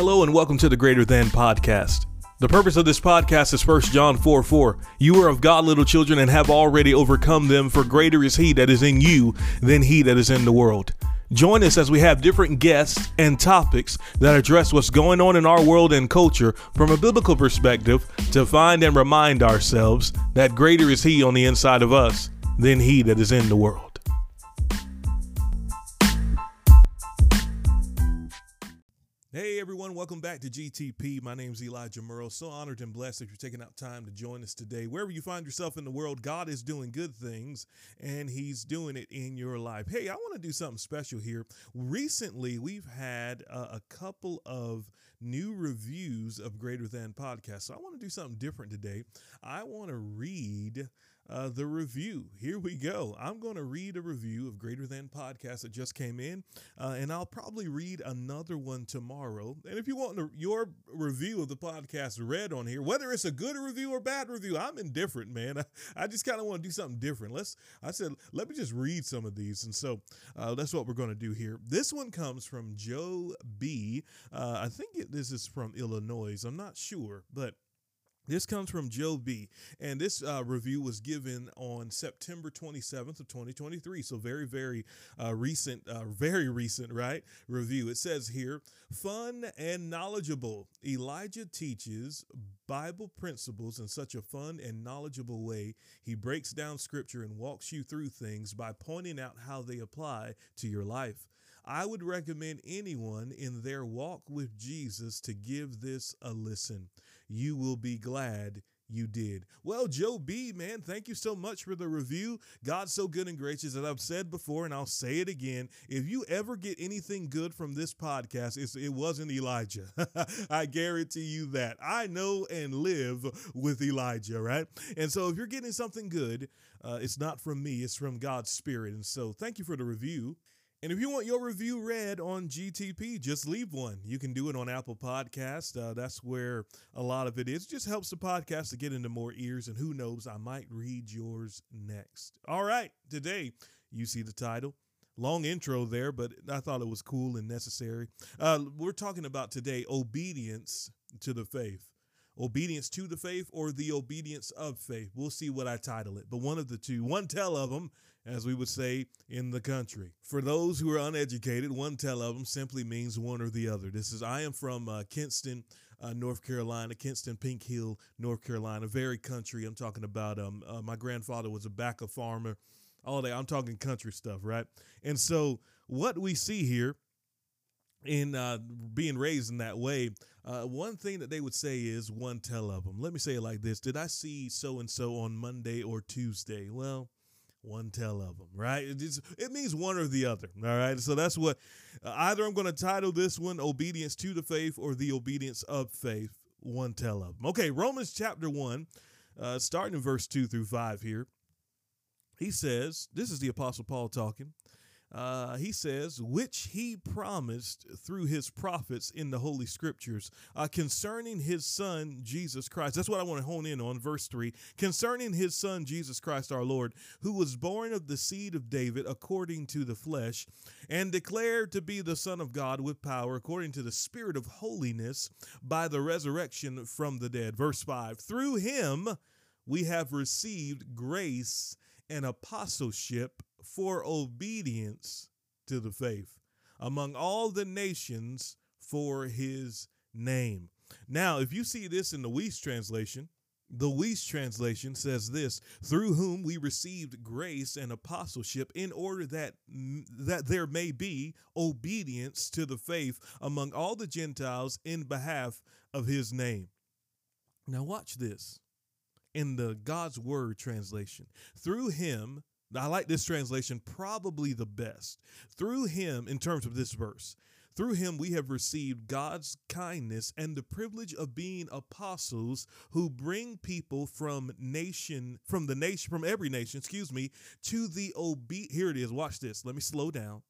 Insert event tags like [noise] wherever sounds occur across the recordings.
Hello and welcome to the Greater Than Podcast. The purpose of this podcast is 1 John 4 4. You are of God, little children, and have already overcome them, for greater is he that is in you than he that is in the world. Join us as we have different guests and topics that address what's going on in our world and culture from a biblical perspective to find and remind ourselves that greater is he on the inside of us than he that is in the world. Everyone, welcome back to GTP. My name is Elijah Murrell. So honored and blessed that you're taking out time to join us today. Wherever you find yourself in the world, God is doing good things and He's doing it in your life. Hey, I want to do something special here. Recently, we've had uh, a couple of new reviews of Greater Than Podcast. So I want to do something different today. I want to read uh, the review. Here we go. I'm going to read a review of Greater Than Podcast that just came in, uh, and I'll probably read another one tomorrow. And if you want your review of the podcast read on here, whether it's a good review or bad review, I'm indifferent, man. I, [laughs] I just kind of want to do something different. Let's. I said, let me just read some of these, and so uh, that's what we're going to do here. This one comes from Joe B. Uh, I think it, this is from Illinois. I'm not sure, but this comes from Joe B. And this uh, review was given on September 27th of 2023. So very, very uh, recent, uh, very recent, right? Review. It says here, fun and knowledgeable. Elijah teaches Bible principles in such a fun and knowledgeable way. He breaks down scripture and walks you through things by pointing out how they apply to your life. I would recommend anyone in their walk with Jesus to give this a listen you will be glad you did. Well, Joe B, man, thank you so much for the review. God's so good and gracious, as I've said before, and I'll say it again. If you ever get anything good from this podcast, it wasn't Elijah. [laughs] I guarantee you that. I know and live with Elijah, right? And so if you're getting something good, uh, it's not from me, it's from God's Spirit. And so thank you for the review. And if you want your review read on GTP, just leave one. You can do it on Apple Podcast. Uh, that's where a lot of it is. It just helps the podcast to get into more ears. And who knows, I might read yours next. All right, today you see the title. Long intro there, but I thought it was cool and necessary. Uh, we're talking about today obedience to the faith obedience to the faith or the obedience of faith. We'll see what I title it, but one of the two, one tell of them as we would say in the country. For those who are uneducated, one tell of them simply means one or the other. This is, I am from uh, Kinston, uh, North Carolina, Kinston, Pink Hill, North Carolina, very country. I'm talking about, um, uh, my grandfather was a backer farmer, all day. I'm talking country stuff, right? And so what we see here in uh, being raised in that way, uh, one thing that they would say is one tell of them. Let me say it like this Did I see so and so on Monday or Tuesday? Well, one tell of them, right? It means one or the other, all right? So that's what uh, either I'm going to title this one Obedience to the Faith or The Obedience of Faith, one tell of them. Okay, Romans chapter 1, uh, starting in verse 2 through 5 here. He says, This is the Apostle Paul talking uh, he says, which he promised through his prophets in the Holy Scriptures uh, concerning his son, Jesus Christ. That's what I want to hone in on, verse 3. Concerning his son, Jesus Christ our Lord, who was born of the seed of David according to the flesh, and declared to be the Son of God with power according to the Spirit of holiness by the resurrection from the dead. Verse 5. Through him we have received grace and apostleship for obedience to the faith among all the nations for his name. Now, if you see this in the Wuest translation, the Wuest translation says this, through whom we received grace and apostleship in order that that there may be obedience to the faith among all the Gentiles in behalf of his name. Now watch this. In the God's word translation, through him I like this translation probably the best. Through him, in terms of this verse, through him we have received God's kindness and the privilege of being apostles who bring people from nation, from the nation, from every nation, excuse me, to the obe. Here it is. Watch this. Let me slow down.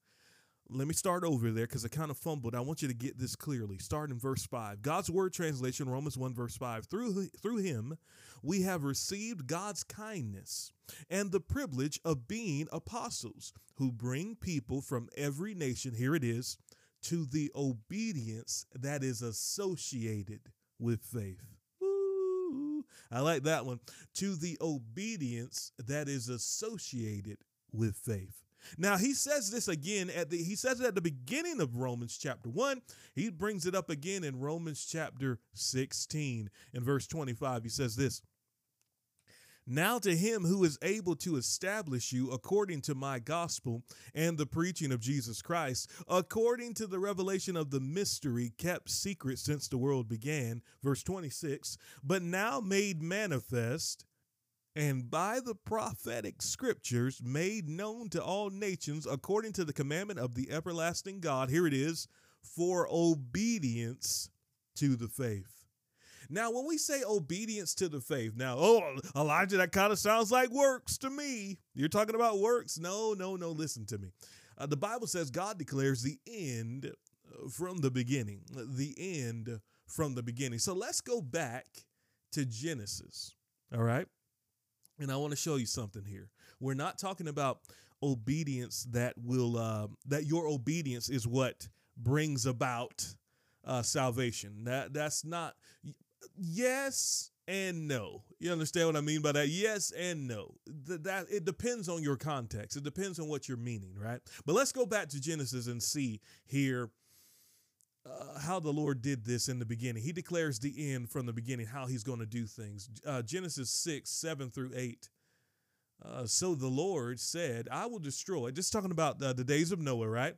Let me start over there because I kind of fumbled. I want you to get this clearly. Start in verse 5. God's word translation, Romans 1, verse 5. Through, through him, we have received God's kindness and the privilege of being apostles who bring people from every nation, here it is, to the obedience that is associated with faith. I like that one. To the obedience that is associated with faith. Now he says this again at the he says it at the beginning of Romans chapter 1. He brings it up again in Romans chapter 16 in verse 25. He says this now to him who is able to establish you according to my gospel and the preaching of Jesus Christ, according to the revelation of the mystery kept secret since the world began, verse 26, but now made manifest and by the prophetic scriptures made known to all nations according to the commandment of the everlasting God. Here it is for obedience to the faith now, when we say obedience to the faith, now, oh, Elijah, that kind of sounds like works to me. You're talking about works? No, no, no. Listen to me. Uh, the Bible says God declares the end uh, from the beginning, the end from the beginning. So let's go back to Genesis. All right. And I want to show you something here. We're not talking about obedience that will, uh, that your obedience is what brings about uh, salvation. That that's not yes and no. You understand what I mean by that? Yes and no. That, that it depends on your context. It depends on what you're meaning, right? But let's go back to Genesis and see here uh, how the Lord did this in the beginning. He declares the end from the beginning, how he's going to do things. Uh, Genesis 6, 7 through 8. Uh, so the Lord said, I will destroy, just talking about the, days of Noah, right?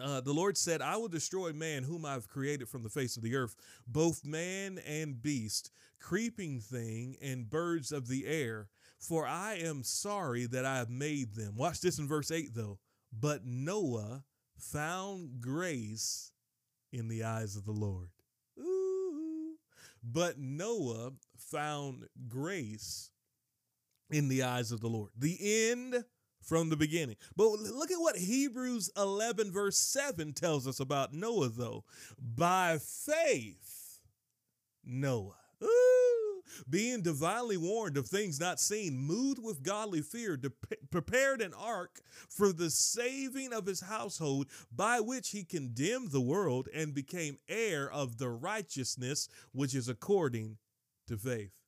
Uh, the Lord said, I will destroy man whom I've created from the face of the earth, both man and beast, creeping thing and birds of the air, for I am sorry that I have made them. Watch this in verse 8 though. But Noah found grace in the eyes of the Lord. Ooh. But Noah found grace in the eyes of the Lord. The end from the beginning. But look at what Hebrews 11, verse 7 tells us about Noah, though. By faith, Noah. Ooh, being divinely warned of things not seen, moved with godly fear, de- prepared an ark for the saving of his household, by which he condemned the world and became heir of the righteousness which is according to faith.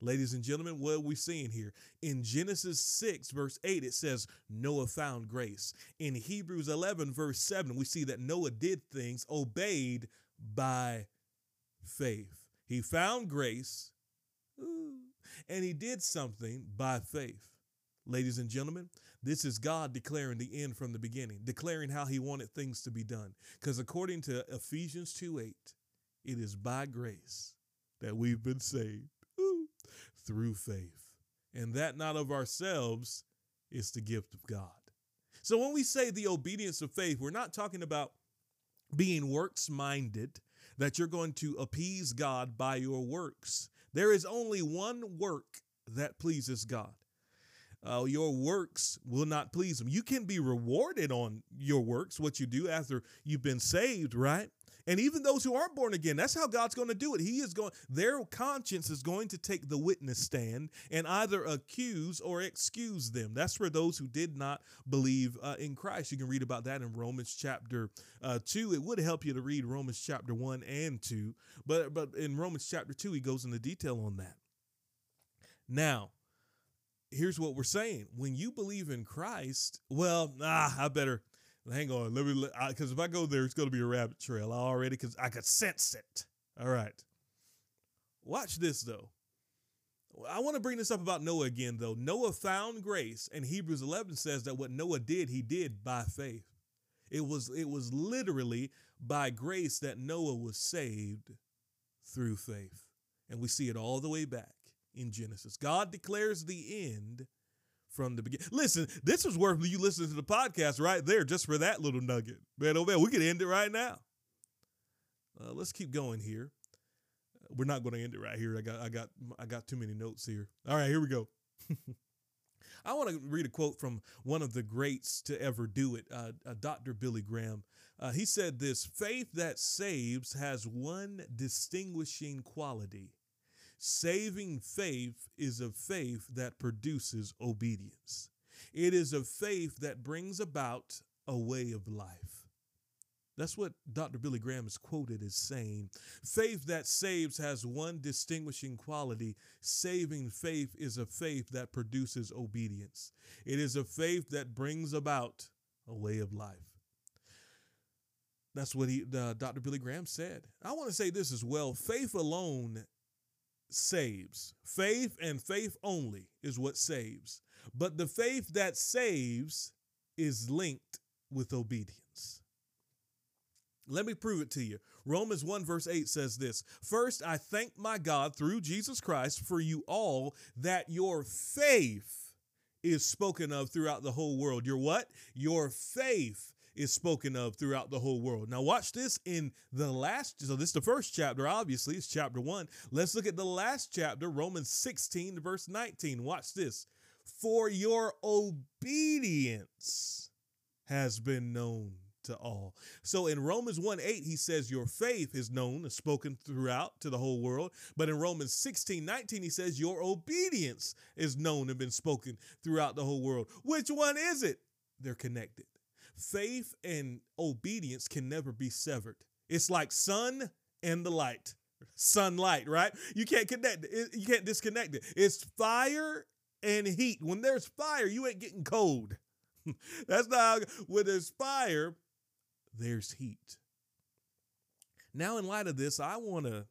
Ladies and gentlemen, what are we seeing here? In Genesis 6, verse 8, it says Noah found grace. In Hebrews 11, verse 7, we see that Noah did things obeyed by faith. He found grace and he did something by faith. Ladies and gentlemen, this is God declaring the end from the beginning, declaring how he wanted things to be done. Because according to Ephesians 2 8, it is by grace that we've been saved through faith. And that not of ourselves is the gift of God. So when we say the obedience of faith, we're not talking about being works minded, that you're going to appease God by your works. There is only one work that pleases God. Uh, your works will not please him. You can be rewarded on your works, what you do after you've been saved, right? And even those who aren't born again, that's how God's going to do it. He is going, their conscience is going to take the witness stand and either accuse or excuse them. That's for those who did not believe uh, in Christ. You can read about that in Romans chapter uh, 2. It would help you to read Romans chapter 1 and 2. But, but in Romans chapter 2, he goes into detail on that. Now, here's what we're saying when you believe in Christ, well, ah, I better hang on. Let me, because if I go there, it's going to be a rabbit trail already because I could sense it. All right. Watch this, though. I want to bring this up about Noah again, though. Noah found grace, and Hebrews 11 says that what Noah did, he did by faith. It was, it was literally by grace that Noah was saved through faith. And we see it all the way back in Genesis. God declares the end from the beginning. Listen, this was worth you listening to the podcast right there just for that little nugget. Man, oh man, we could end it right now. Uh, let's keep going here. We're not going to end it right here. I got, I got, I got too many notes here. All right, here we go. [laughs] I want to read a quote from one of the greats to ever do it, uh, uh, Dr. Billy Graham. Uh, he said this faith that saves has one distinguishing quality Saving faith is a faith that produces obedience. It is a faith that brings about a way of life. That's what Dr. Billy Graham is quoted as saying. Faith that saves has one distinguishing quality. Saving faith is a faith that produces obedience, it is a faith that brings about a way of life. That's what he, uh, Dr. Billy Graham said. I want to say this as well faith alone saves. Faith and faith only is what saves. But the faith that saves is linked with obedience. Let me prove it to you. Romans 1, verse 8 says this First, I thank my God through Jesus Christ for you all that your faith is spoken of throughout the whole world. Your what? Your faith is spoken of throughout the whole world. Now, watch this in the last, so this is the first chapter, obviously, it's chapter one. Let's look at the last chapter, Romans 16, verse 19. Watch this. For your obedience has been known to all. So in Romans 1 8, he says, Your faith is known and spoken throughout to the whole world. But in Romans 16 19, he says, Your obedience is known and been spoken throughout the whole world. Which one is it? They're connected. Faith and obedience can never be severed. It's like sun and the light. Sunlight, right? You can't connect it. You can't disconnect it. It's fire and heat. When there's fire, you ain't getting cold. [laughs] That's not how, when there's fire, there's heat. Now, in light of this, I want to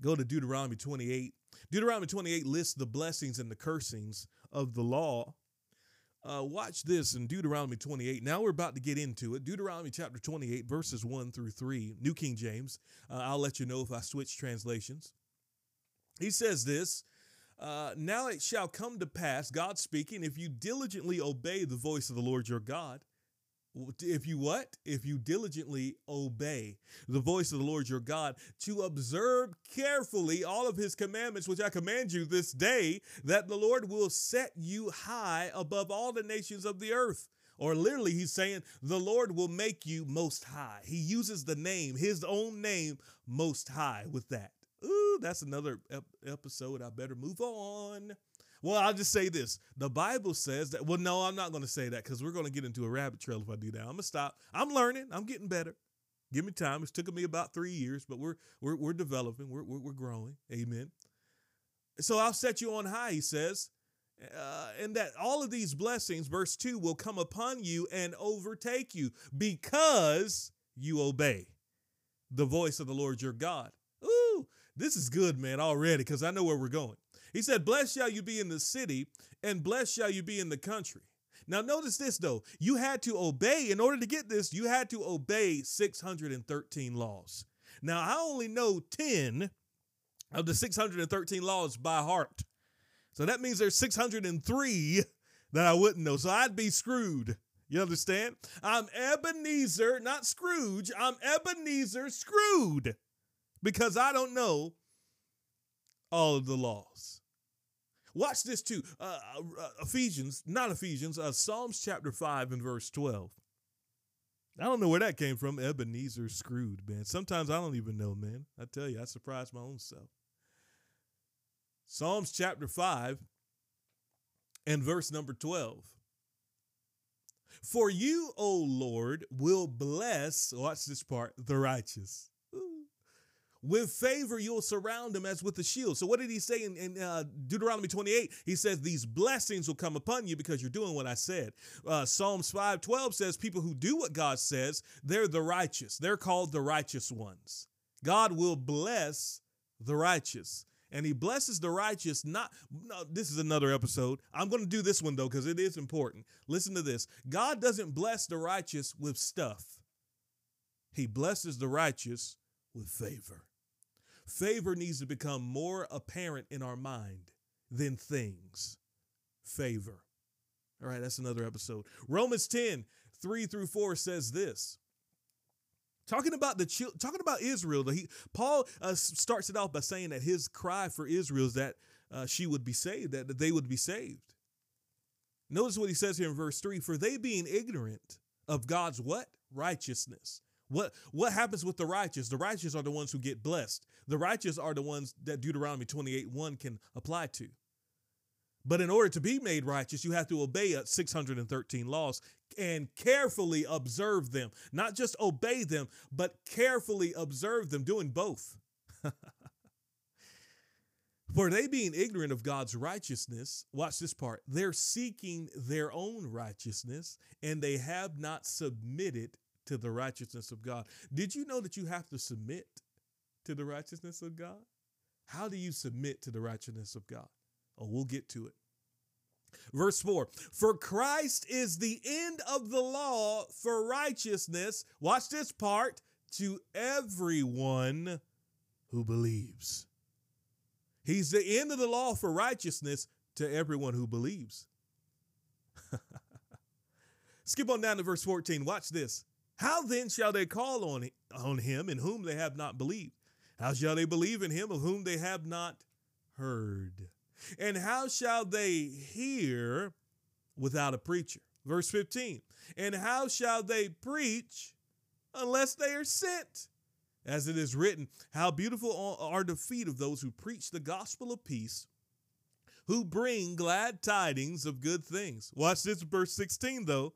go to Deuteronomy 28. Deuteronomy 28 lists the blessings and the cursings of the law. Uh, watch this in Deuteronomy 28. Now we're about to get into it. Deuteronomy chapter 28, verses 1 through 3, New King James. Uh, I'll let you know if I switch translations. He says this uh, Now it shall come to pass, God speaking, if you diligently obey the voice of the Lord your God, if you what? If you diligently obey the voice of the Lord your God to observe carefully all of his commandments, which I command you this day, that the Lord will set you high above all the nations of the earth. Or literally, he's saying the Lord will make you most high. He uses the name, his own name, most high with that. Ooh, that's another ep- episode. I better move on. Well, I'll just say this. The Bible says that, well, no, I'm not going to say that because we're going to get into a rabbit trail if I do that. I'm going to stop. I'm learning. I'm getting better. Give me time. It's taken me about three years, but we're we're, we're developing. We're, we're, we're growing. Amen. So I'll set you on high, he says, uh, and that all of these blessings, verse 2, will come upon you and overtake you because you obey the voice of the Lord your God. This is good, man, already, because I know where we're going. He said, Blessed shall you be in the city, and blessed shall you be in the country. Now, notice this though. You had to obey, in order to get this, you had to obey 613 laws. Now, I only know 10 of the 613 laws by heart. So that means there's 603 that I wouldn't know. So I'd be screwed. You understand? I'm Ebenezer, not Scrooge. I'm Ebenezer screwed because I don't know all of the laws. Watch this too. Uh, uh, Ephesians, not Ephesians, uh, Psalms chapter 5 and verse 12. I don't know where that came from. Ebenezer screwed, man. Sometimes I don't even know, man. I tell you, I surprise my own self. Psalms chapter 5 and verse number 12. For you, O Lord, will bless, watch this part, the righteous. With favor, you'll surround him as with a shield. So, what did he say in, in uh, Deuteronomy 28? He says, These blessings will come upon you because you're doing what I said. Uh, Psalms 5:12 says, People who do what God says, they're the righteous. They're called the righteous ones. God will bless the righteous. And he blesses the righteous, not, no, this is another episode. I'm going to do this one though, because it is important. Listen to this God doesn't bless the righteous with stuff, he blesses the righteous with favor. Favor needs to become more apparent in our mind than things. Favor. All right, that's another episode. Romans 10, 3 through 4 says this. Talking about the talking about Israel, he, Paul uh, starts it off by saying that his cry for Israel is that uh, she would be saved, that, that they would be saved. Notice what he says here in verse 3 For they being ignorant of God's what? Righteousness what what happens with the righteous? The righteous are the ones who get blessed. The righteous are the ones that Deuteronomy 28 1 can apply to. But in order to be made righteous, you have to obey 613 laws and carefully observe them. Not just obey them, but carefully observe them, doing both. [laughs] For they being ignorant of God's righteousness, watch this part, they're seeking their own righteousness and they have not submitted to the righteousness of God. Did you know that you have to submit to the righteousness of God? How do you submit to the righteousness of God? Oh, we'll get to it. Verse 4 For Christ is the end of the law for righteousness. Watch this part to everyone who believes. He's the end of the law for righteousness to everyone who believes. [laughs] Skip on down to verse 14. Watch this. How then shall they call on, on him in whom they have not believed? How shall they believe in him of whom they have not heard? And how shall they hear without a preacher? Verse 15. And how shall they preach unless they are sent? As it is written, How beautiful are the feet of those who preach the gospel of peace, who bring glad tidings of good things. Watch this, verse 16, though.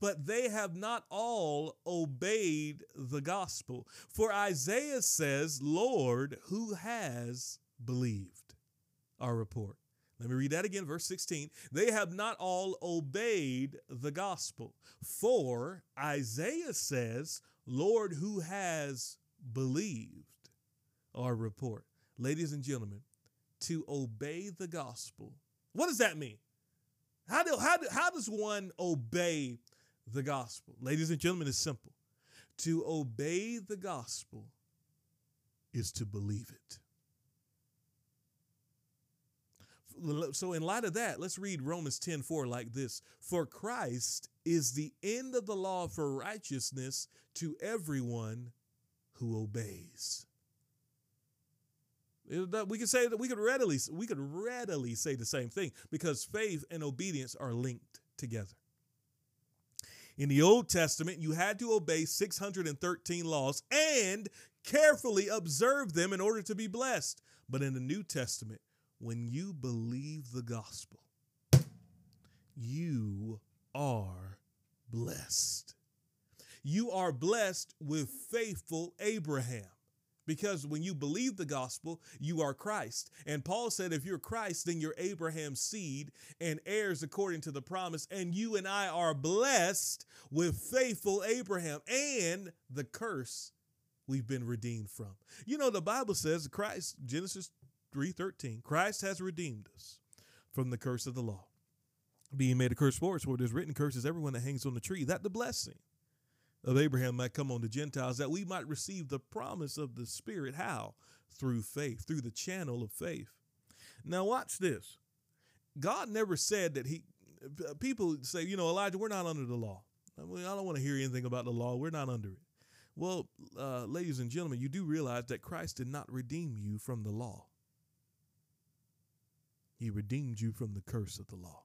But they have not all obeyed the gospel. For Isaiah says, Lord, who has believed our report? Let me read that again, verse 16. They have not all obeyed the gospel. For Isaiah says, Lord, who has believed our report. Ladies and gentlemen, to obey the gospel. What does that mean? How, do, how, do, how does one obey the gospel? Ladies and gentlemen, it's simple. To obey the gospel is to believe it. So, in light of that, let's read Romans 10 4 like this For Christ is the end of the law for righteousness to everyone who obeys. We could say that we could readily we could readily say the same thing because faith and obedience are linked together. In the Old Testament, you had to obey 613 laws and carefully observe them in order to be blessed. But in the New Testament, when you believe the gospel, you are blessed. You are blessed with faithful Abraham. Because when you believe the gospel, you are Christ. And Paul said, if you're Christ, then you're Abraham's seed and heirs according to the promise. And you and I are blessed with faithful Abraham and the curse we've been redeemed from. You know, the Bible says Christ, Genesis 3:13, Christ has redeemed us from the curse of the law. Being made a curse for us, where there's written curses everyone that hangs on the tree. That the blessing of Abraham might come on the Gentiles, that we might receive the promise of the Spirit. How? Through faith, through the channel of faith. Now, watch this. God never said that He, people say, you know, Elijah, we're not under the law. I, mean, I don't want to hear anything about the law. We're not under it. Well, uh, ladies and gentlemen, you do realize that Christ did not redeem you from the law, He redeemed you from the curse of the law.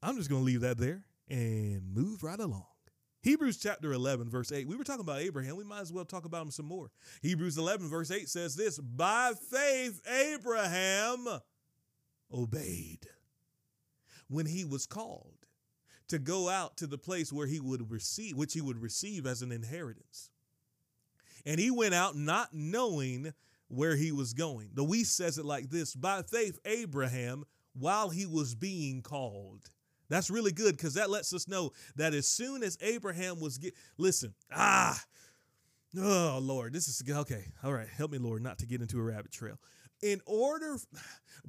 I'm just going to leave that there and move right along. Hebrews chapter 11, verse 8. We were talking about Abraham. We might as well talk about him some more. Hebrews 11, verse 8 says this By faith, Abraham obeyed when he was called to go out to the place where he would receive, which he would receive as an inheritance. And he went out not knowing where he was going. The Wuest says it like this By faith, Abraham, while he was being called, that's really good because that lets us know that as soon as Abraham was get listen, ah, oh Lord, this is okay. All right, help me, Lord, not to get into a rabbit trail. In order,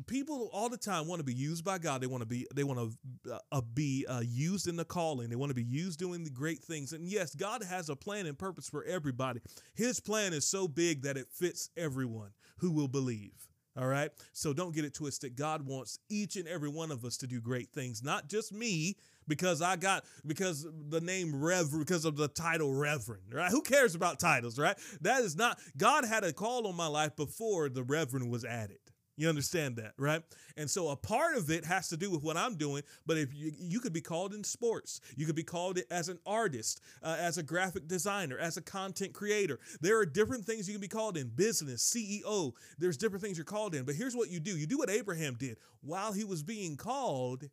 people all the time want to be used by God. They want to be, they want to uh, uh, be uh, used in the calling. They want to be used doing the great things. And yes, God has a plan and purpose for everybody. His plan is so big that it fits everyone who will believe. All right. So don't get it twisted. God wants each and every one of us to do great things, not just me because I got because the name Reverend, because of the title Reverend, right? Who cares about titles, right? That is not God had a call on my life before the Reverend was added. You understand that, right? And so a part of it has to do with what I'm doing. But if you, you could be called in sports, you could be called as an artist, uh, as a graphic designer, as a content creator. There are different things you can be called in business, CEO. There's different things you're called in. But here's what you do you do what Abraham did. While he was being called,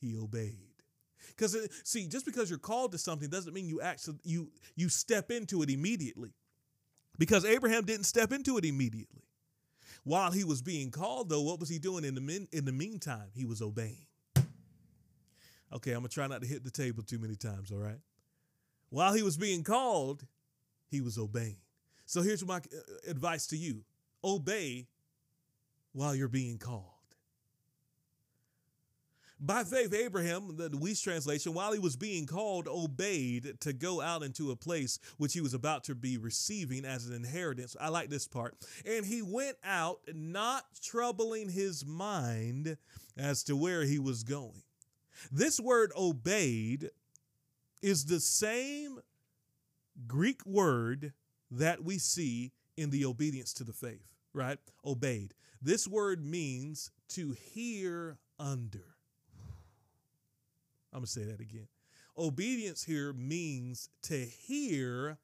he obeyed. Because uh, see, just because you're called to something doesn't mean you actually you you step into it immediately. Because Abraham didn't step into it immediately. While he was being called, though, what was he doing in the in the meantime? He was obeying. Okay, I'm gonna try not to hit the table too many times. All right. While he was being called, he was obeying. So here's my uh, advice to you: obey while you're being called. By faith, Abraham, the Wuest translation, while he was being called, obeyed to go out into a place which he was about to be receiving as an inheritance. I like this part. And he went out, not troubling his mind as to where he was going. This word obeyed is the same Greek word that we see in the obedience to the faith, right? Obeyed. This word means to hear under. I'm going to say that again. Obedience here means to hear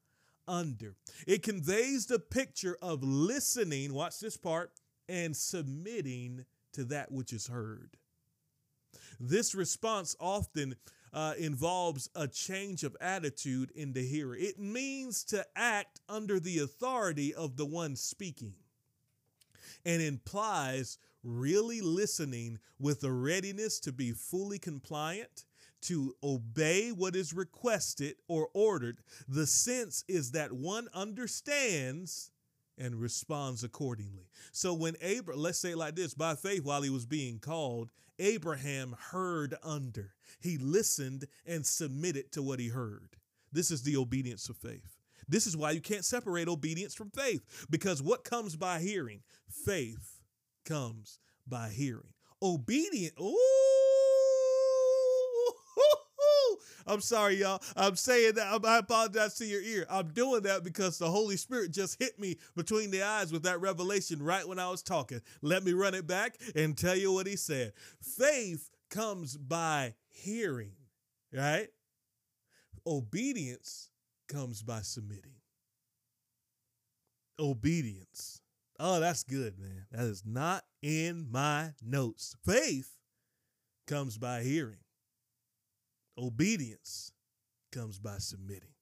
under. It conveys the picture of listening, watch this part, and submitting to that which is heard. This response often uh, involves a change of attitude in the hearer. It means to act under the authority of the one speaking and implies really listening with a readiness to be fully compliant to obey what is requested or ordered. The sense is that one understands and responds accordingly. So when Abraham, let's say like this, by faith while he was being called, Abraham heard under. He listened and submitted to what he heard. This is the obedience of faith. This is why you can't separate obedience from faith because what comes by hearing? Faith comes by hearing. Obedient, ooh, I'm sorry, y'all. I'm saying that. I apologize to your ear. I'm doing that because the Holy Spirit just hit me between the eyes with that revelation right when I was talking. Let me run it back and tell you what he said. Faith comes by hearing, right? Obedience comes by submitting. Obedience. Oh, that's good, man. That is not in my notes. Faith comes by hearing. Obedience comes by submitting.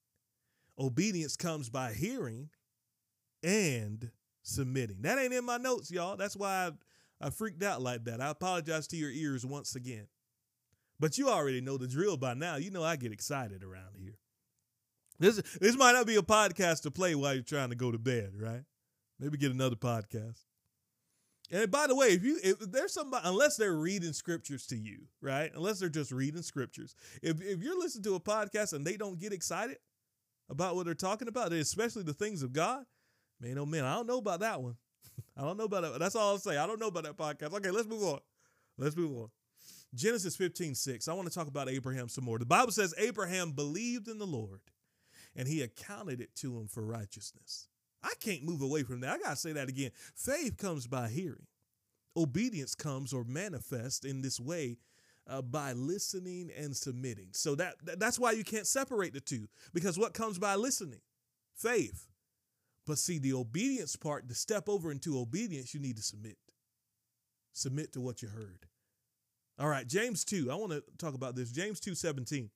Obedience comes by hearing and submitting. That ain't in my notes, y'all. That's why I, I freaked out like that. I apologize to your ears once again. But you already know the drill by now. You know I get excited around here. This this might not be a podcast to play while you're trying to go to bed, right? Maybe get another podcast. And by the way, if you if there's somebody unless they're reading scriptures to you, right? Unless they're just reading scriptures. If if you're listening to a podcast and they don't get excited about what they're talking about, especially the things of God, man, oh man, I don't know about that one. [laughs] I don't know about that. That's all I'll say. I don't know about that podcast. Okay, let's move on. Let's move on. Genesis 15, 6. I want to talk about Abraham some more. The Bible says Abraham believed in the Lord and he accounted it to him for righteousness. I can't move away from that. I got to say that again. Faith comes by hearing, obedience comes or manifests in this way. Uh, by listening and submitting. So that that's why you can't separate the two because what comes by listening? Faith. But see the obedience part, to step over into obedience, you need to submit. Submit to what you heard. All right, James 2. I want to talk about this. James 2 17.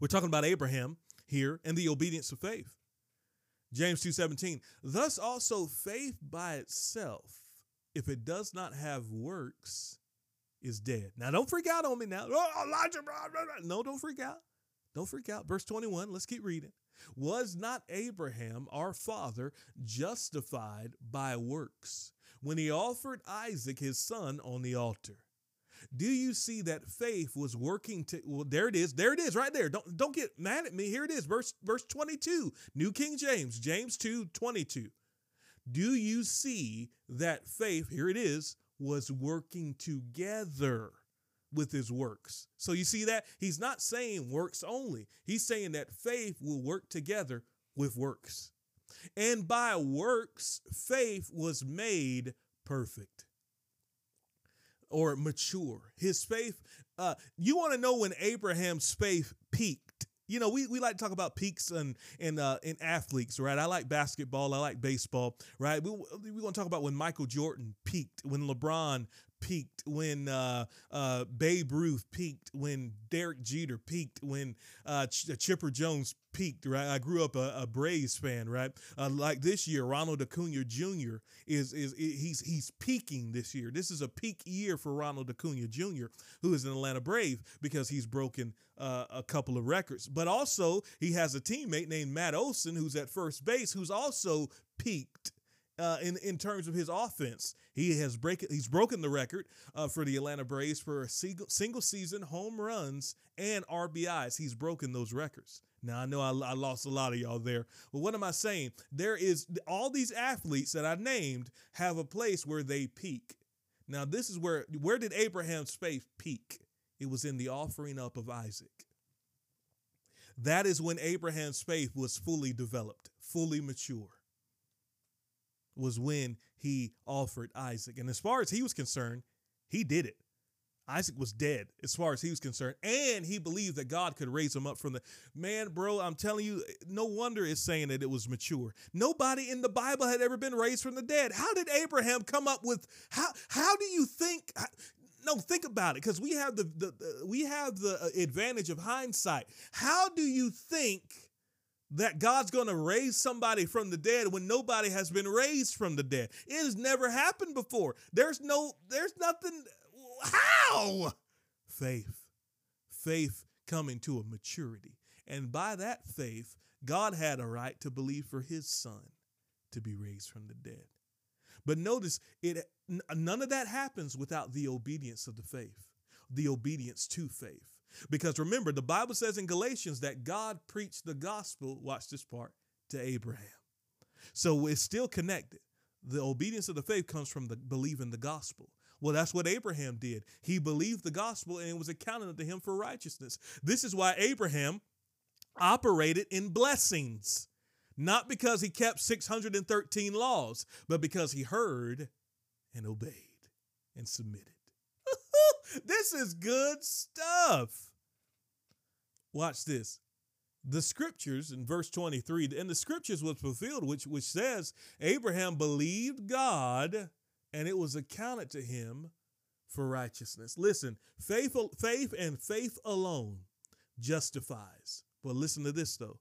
We're talking about Abraham here and the obedience of faith. James 2:17. Thus also faith by itself, if it does not have works, is dead. Now don't freak out on me now. Oh, Elijah, blah, blah, blah. no, don't freak out. Don't freak out. Verse 21, let's keep reading. Was not Abraham, our father, justified by works when he offered Isaac his son on the altar? Do you see that faith was working to well there it is. There it is right there. Don't don't get mad at me. Here it is. Verse verse 22. New King James, James 2, 22. Do you see that faith, here it is, was working together with his works? So you see that? He's not saying works only. He's saying that faith will work together with works. And by works, faith was made perfect. Or mature. His faith, uh, you want to know when Abraham's faith peaked. You know, we, we like to talk about peaks and in, in, uh, in athletes, right? I like basketball, I like baseball, right? We, we want to talk about when Michael Jordan peaked, when LeBron peaked, when uh, uh, Babe Ruth peaked, when Derek Jeter peaked, when uh, Ch- Chipper Jones peaked, right? I grew up a, a Braves fan, right? Uh, like this year, Ronald Acuna Jr. is is he's he's peaking this year. This is a peak year for Ronald Acuna Jr., who is an Atlanta Brave because he's broken uh, a couple of records. But also, he has a teammate named Matt Olson who's at first base, who's also peaked uh, in in terms of his offense. He has break he's broken the record uh, for the Atlanta Braves for single, single season home runs and RBIs. He's broken those records. Now I know I, I, lost a lot of y'all there, but what am I saying? There is all these athletes that I named have a place where they peak. Now this is where where did Abraham's faith peak? It was in the offering up of Isaac. That is when Abraham's faith was fully developed, fully mature was when he offered Isaac. And as far as he was concerned, he did it. Isaac was dead as far as he was concerned. And he believed that God could raise him up from the man, bro. I'm telling you, no wonder it's saying that it was mature. Nobody in the Bible had ever been raised from the dead. How did Abraham come up with how how do you think no, think about it, because we have the, the, the we have the uh, advantage of hindsight. How do you think that God's going to raise somebody from the dead when nobody has been raised from the dead. It has never happened before. There's no, there's nothing. How? Faith. Faith coming to a maturity. And by that faith, God had a right to believe for his son to be raised from the dead. But notice it none of that happens without the obedience of the faith, the obedience to faith. Because remember, the Bible says in Galatians that God preached the gospel, watch this part, to Abraham. So it's still connected. The obedience of the faith comes from the believing the gospel. Well, that's what Abraham did. He believed the gospel and it was accounted unto him for righteousness. This is why Abraham operated in blessings, not because he kept 613 laws, but because he heard and obeyed and submitted. This is good stuff. Watch this. The scriptures in verse 23, and the scriptures was fulfilled, which, which says, Abraham believed God and it was accounted to him for righteousness. Listen, faith, faith and faith alone justifies. But listen to this though.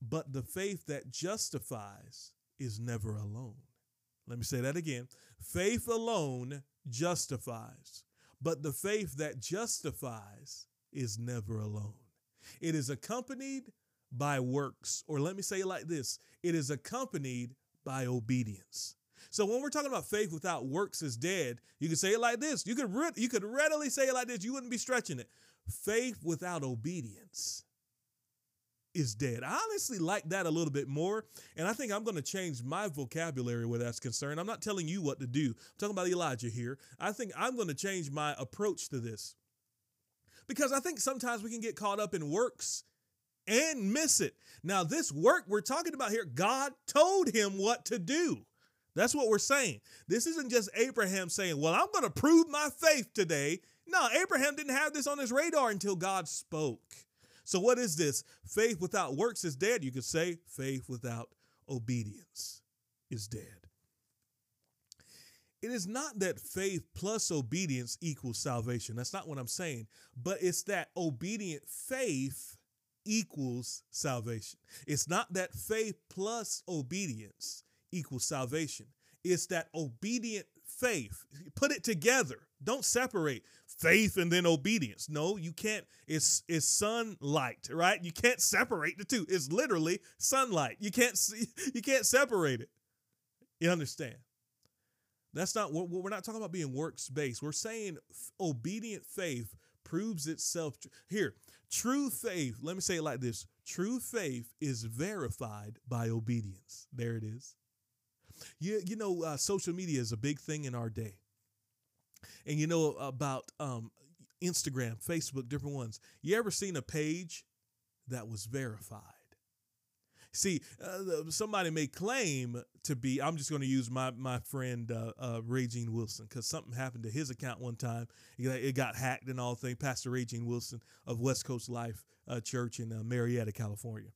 But the faith that justifies is never alone. Let me say that again. Faith alone justifies, but the faith that justifies is never alone. It is accompanied by works, or let me say it like this it is accompanied by obedience. So when we're talking about faith without works is dead, you could say it like this. You could you could readily say it like this. You wouldn't be stretching it. Faith without obedience is dead. I honestly like that a little bit more. And I think I'm going to change my vocabulary where that's concerned. I'm not telling you what to do. I'm talking about Elijah here. I think I'm going to change my approach to this. Because I think sometimes we can get caught up in works and miss it. Now, this work we're talking about here, God told him what to do. That's what we're saying. This isn't just Abraham saying, Well, I'm going to prove my faith today. No, Abraham didn't have this on his radar until God spoke. So, what is this? Faith without works is dead. You could say faith without obedience is dead. It is not that faith plus obedience equals salvation. That's not what I'm saying. But it's that obedient faith equals salvation. It's not that faith plus obedience equals salvation. It's that obedient faith. Put it together. Don't separate faith and then obedience. No, you can't. It's it's sunlight, right? You can't separate the two. It's literally sunlight. You can't [laughs] see. You can't separate it. You understand? That's not what we're not talking about being works based. We're saying obedient faith proves itself. Here, true faith. Let me say it like this: True faith is verified by obedience. There it is. You you know, uh, social media is a big thing in our day. And you know about um, Instagram, Facebook, different ones. You ever seen a page that was verified? See, uh, somebody may claim to be. I'm just going to use my my friend uh, uh, Regine Wilson because something happened to his account one time. It got hacked and all things. Pastor Regine Wilson of West Coast Life uh, Church in uh, Murrieta, California.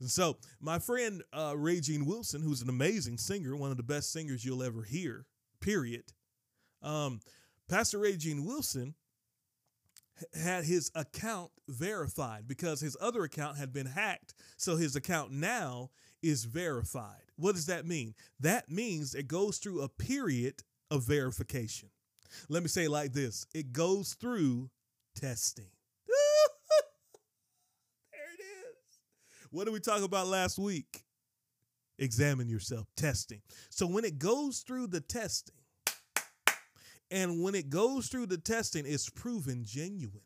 And so, my friend uh, Regine Wilson, who's an amazing singer, one of the best singers you'll ever hear, period. Um, Pastor Regine Wilson had his account verified because his other account had been hacked. So his account now is verified. What does that mean? That means it goes through a period of verification. Let me say like this it goes through testing. [laughs] there it is. What did we talk about last week? Examine yourself, testing. So when it goes through the testing, and when it goes through the testing, it's proven genuine.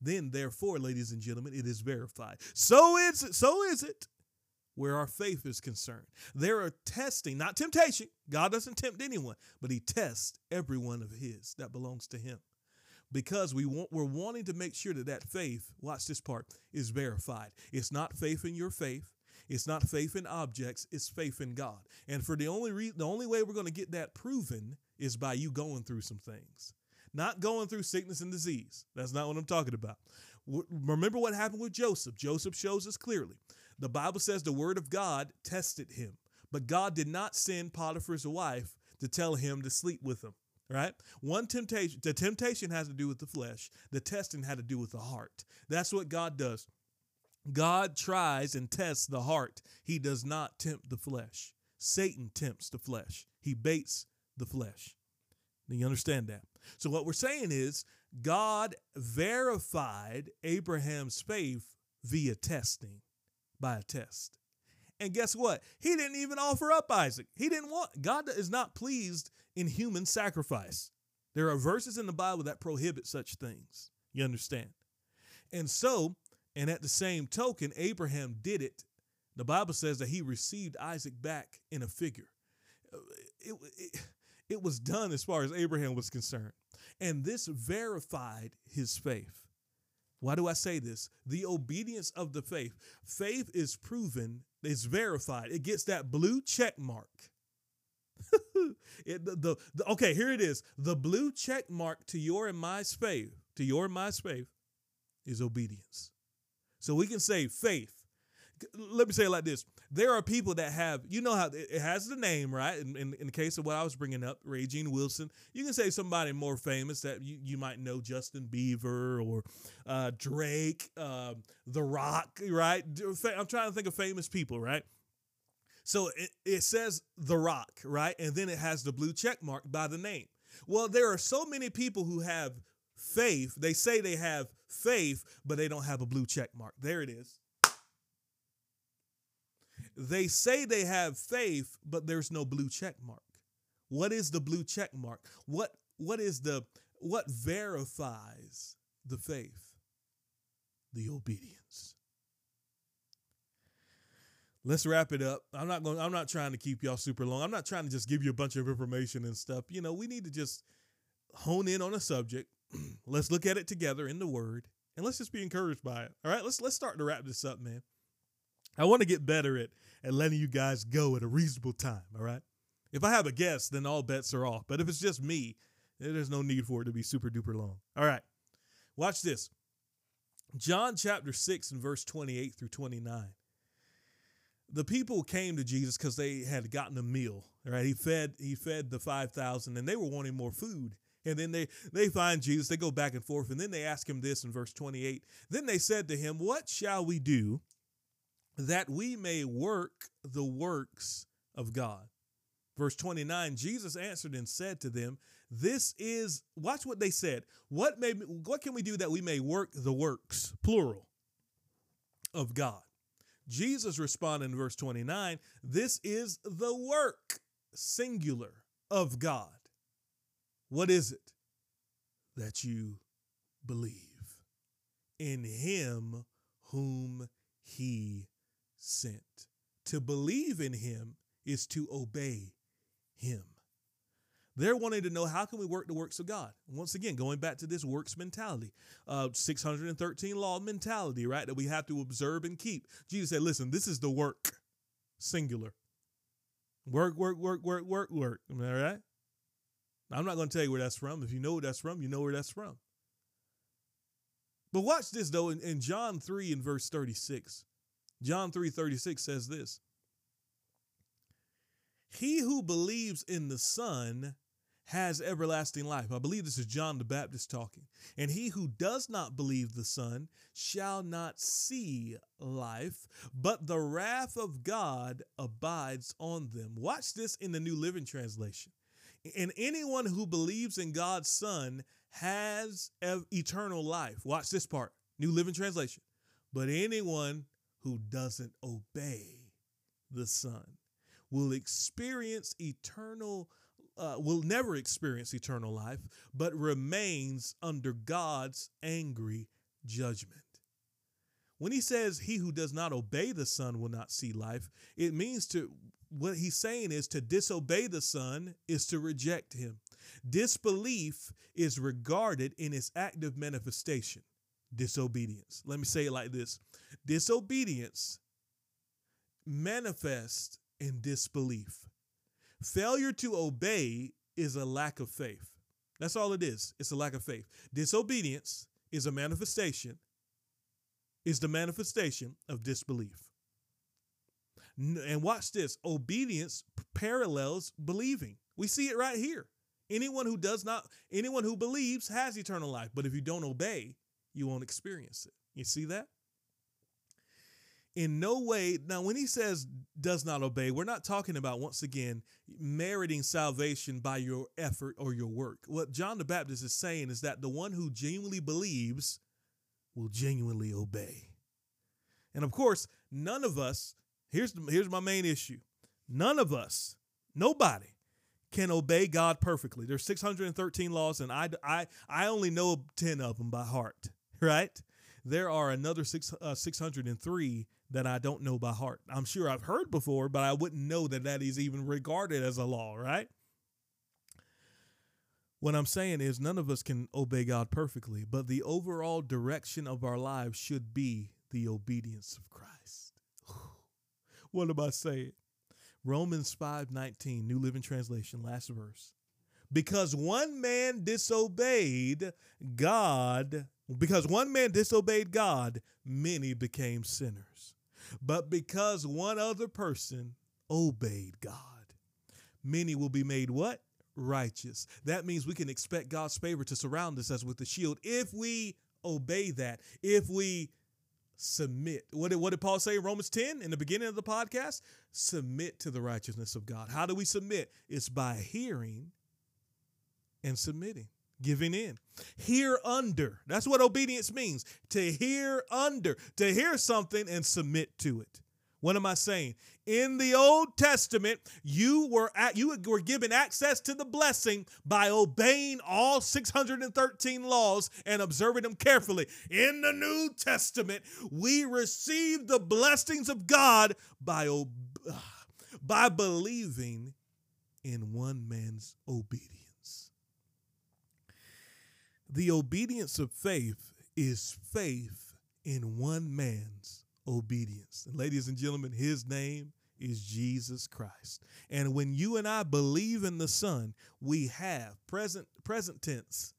Then, therefore, ladies and gentlemen, it is verified. So is it, so is it where our faith is concerned. There are testing, not temptation. God doesn't tempt anyone, but He tests every one of His that belongs to Him. Because we want, we're wanting to make sure that that faith, watch this part, is verified. It's not faith in your faith. It's not faith in objects. It's faith in God. And for the only re- the only way we're going to get that proven is by you going through some things, not going through sickness and disease. That's not what I'm talking about. Remember what happened with Joseph. Joseph shows us clearly. The Bible says the word of God tested him, but God did not send Potiphar's wife to tell him to sleep with him. Right? One temptation, the temptation has to do with the flesh. The testing had to do with the heart. That's what God does. God tries and tests the heart. He does not tempt the flesh. Satan tempts the flesh. He baits the flesh. Do you understand that? So, what we're saying is God verified Abraham's faith via testing by a test. And guess what? He didn't even offer up Isaac. He didn't want, God is not pleased in human sacrifice. There are verses in the Bible that prohibit such things. You understand? And so, and at the same token, Abraham did it. The Bible says that he received Isaac back in a figure. Uh, it, it, it was done as far as Abraham was concerned. And this verified his faith. Why do I say this? The obedience of the faith. Faith is proven, it's verified. It gets that blue check mark. [laughs] it, the, the, the, okay, here it is. The blue check mark to your and my faith, to your and my faith, is obedience. So we can say faith. Let me say it like this. There are people that have you know how it has the name right? In, in, in, the case of what i was bringing up regine wilson you can say somebody more famous that you, you might know justin bieber or uh, drake uh, the rock right? I'm trying to think of famous people right? So it, it says the rock right? And then it has the blue check mark by the name. Well there are so many people who have faith they say they have faith but they don't have a blue check mark there it is they say they have faith, but there's no blue check mark. What is the blue check mark? What what is the what verifies the faith? The obedience. Let's wrap it up. I'm not going I'm not trying to keep y'all super long. I'm not trying to just give you a bunch of information and stuff. You know, we need to just hone in on a subject. [clears throat] let's look at it together in the word and let's just be encouraged by it. All right, let's let's start to wrap this up, man. I want to get better at, at letting you guys go at a reasonable time. All right. If I have a guest, then all bets are off. But if it's just me, eh, there's no need for it to be super duper long. All right. Watch this. John chapter 6 and verse 28 through 29. The people came to Jesus because they had gotten a meal. Right. He fed he fed the 5,000 and they were wanting more food. And then they they find Jesus, they go back and forth, and then they ask him this in verse 28. Then they said to him, What shall we do that we may work the works of God. Verse 29 Jesus answered and said to them, This is, watch what they said. What, may, what can we do that we may work the works, plural, of God? Jesus responded in verse 29 This is the work, singular, of God. What is it? That you believe in him whom he sent. To believe in him is to obey him. They're wanting to know how can we work the works of God. Once again, going back to this works mentality, uh, 613 law mentality, right? That we have to observe and keep. Jesus said, listen, this is the work. singular. Work, work, work, work, work, work. I right? I'm not going to tell you where that's from. If you know where that's from, you know where that's from. But watch this though in, in John 3 and verse 36. John 3 36 says this He who believes in the Son has everlasting life. I believe this is John the Baptist talking. And he who does not believe the Son shall not see life, but the wrath of God abides on them. Watch this in the New Living Translation. And anyone who believes in God's Son has eternal life. Watch this part, New Living Translation. But anyone who doesn't obey the Son will experience eternal uh, will never experience eternal life, but remains under God's angry judgment. When he says he who does not obey the Son will not see life, it means to what he's saying is to disobey the Son is to reject him. Disbelief is regarded in its active manifestation, disobedience. Let me say it like this disobedience manifests in disbelief. Failure to obey is a lack of faith. That's all it is. It's a lack of faith. Disobedience is a manifestation, is the manifestation of disbelief. And watch this obedience parallels believing. We see it right here. Anyone who does not, anyone who believes has eternal life. But if you don't obey, you won't experience it. You see that? in no way now when he says does not obey we're not talking about once again meriting salvation by your effort or your work what john the baptist is saying is that the one who genuinely believes will genuinely obey and of course none of us here's the, here's my main issue none of us nobody can obey god perfectly there's 613 laws and i i i only know 10 of them by heart [laughs] right there are another six, uh, 603 that I don't know by heart. I'm sure I've heard before, but I wouldn't know that that is even regarded as a law, right? What I'm saying is, none of us can obey God perfectly, but the overall direction of our lives should be the obedience of Christ. What am I saying? Romans 5:19, New Living Translation, last verse. Because one man disobeyed God, because one man disobeyed God, many became sinners. But because one other person obeyed God, many will be made what? Righteous. That means we can expect God's favor to surround us as with a shield if we obey that, if we submit. What did, what did Paul say in Romans 10 in the beginning of the podcast? Submit to the righteousness of God. How do we submit? It's by hearing and submitting giving in. Hear under. That's what obedience means. To hear under, to hear something and submit to it. What am I saying? In the Old Testament, you were at, you were given access to the blessing by obeying all 613 laws and observing them carefully. In the New Testament, we receive the blessings of God by by believing in one man's obedience. The obedience of faith is faith in one man's obedience. And ladies and gentlemen, his name is Jesus Christ. And when you and I believe in the Son, we have present present tense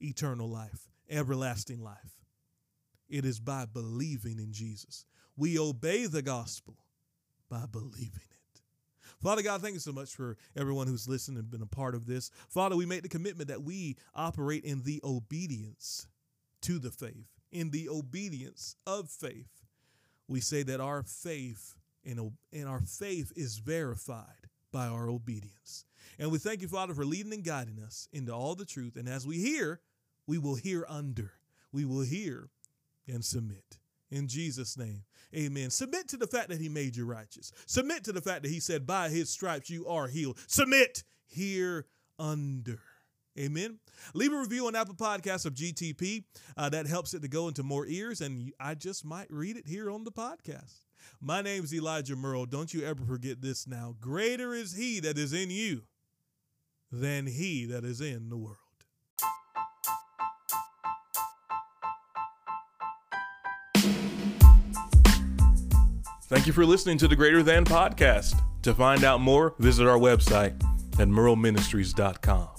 eternal life, everlasting life. It is by believing in Jesus. We obey the gospel by believing it. Father God, thank you so much for everyone who's listened and been a part of this. Father, we make the commitment that we operate in the obedience to the faith, in the obedience of faith. We say that our faith and, and our faith is verified by our obedience. And we thank you, Father, for leading and guiding us into all the truth. And as we hear, we will hear under. We will hear and submit. In Jesus' name. Amen. Submit to the fact that he made you righteous. Submit to the fact that he said, by his stripes you are healed. Submit here under. Amen. Leave a review on Apple Podcasts of GTP. Uh, that helps it to go into more ears, and I just might read it here on the podcast. My name is Elijah Murrell. Don't you ever forget this now. Greater is he that is in you than he that is in the world. Thank you for listening to the Greater Than Podcast. To find out more, visit our website at murrellministries.com.